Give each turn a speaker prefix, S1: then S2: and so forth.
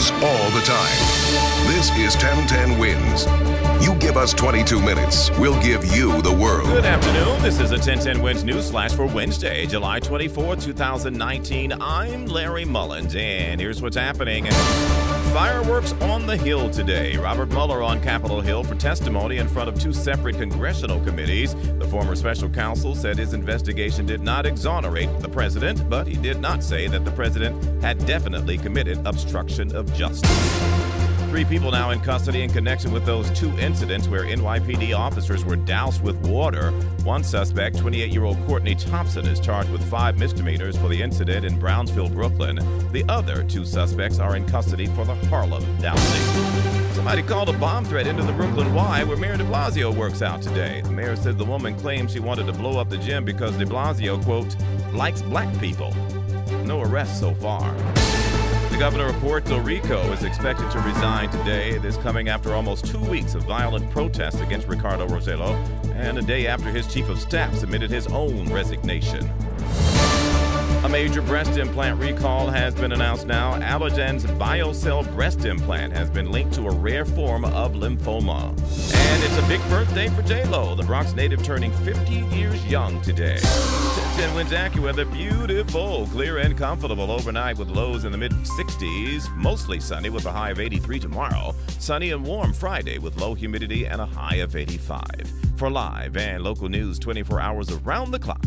S1: All the time. This is 1010 Wins. You give us 22 minutes, we'll give you the world.
S2: Good afternoon. This is a 1010 Wins News Flash for Wednesday, July 24, 2019. I'm Larry Mullins, and here's what's happening. Fireworks on the Hill today. Robert Mueller on Capitol Hill for testimony in front of two separate congressional committees. The former special counsel said his investigation did not exonerate the president, but he did not say that the president had definitely committed obstruction of justice. Three people now in custody in connection with those two incidents where NYPD officers were doused with water. One suspect, 28 year old Courtney Thompson, is charged with five misdemeanors for the incident in Brownsville, Brooklyn. The other two suspects are in custody for the Harlem dousing. Somebody called a bomb threat into the Brooklyn Y where Mayor de Blasio works out today. The mayor says the woman claims she wanted to blow up the gym because de Blasio, quote, likes black people. No arrests so far. Governor of Puerto Rico is expected to resign today. This coming after almost two weeks of violent protests against Ricardo Rosselló and a day after his chief of staff submitted his own resignation. A major breast implant recall has been announced now. Allergan's BioCell breast implant has been linked to a rare form of lymphoma. And it's a big birthday for J-Lo, the Bronx native turning 50 years young today. 10 Wins AccuWeather, beautiful, clear and comfortable overnight with lows in the mid 60s. Mostly sunny with a high of 83 tomorrow. Sunny and warm Friday with low humidity and a high of 85. For live and local news 24 hours around the clock,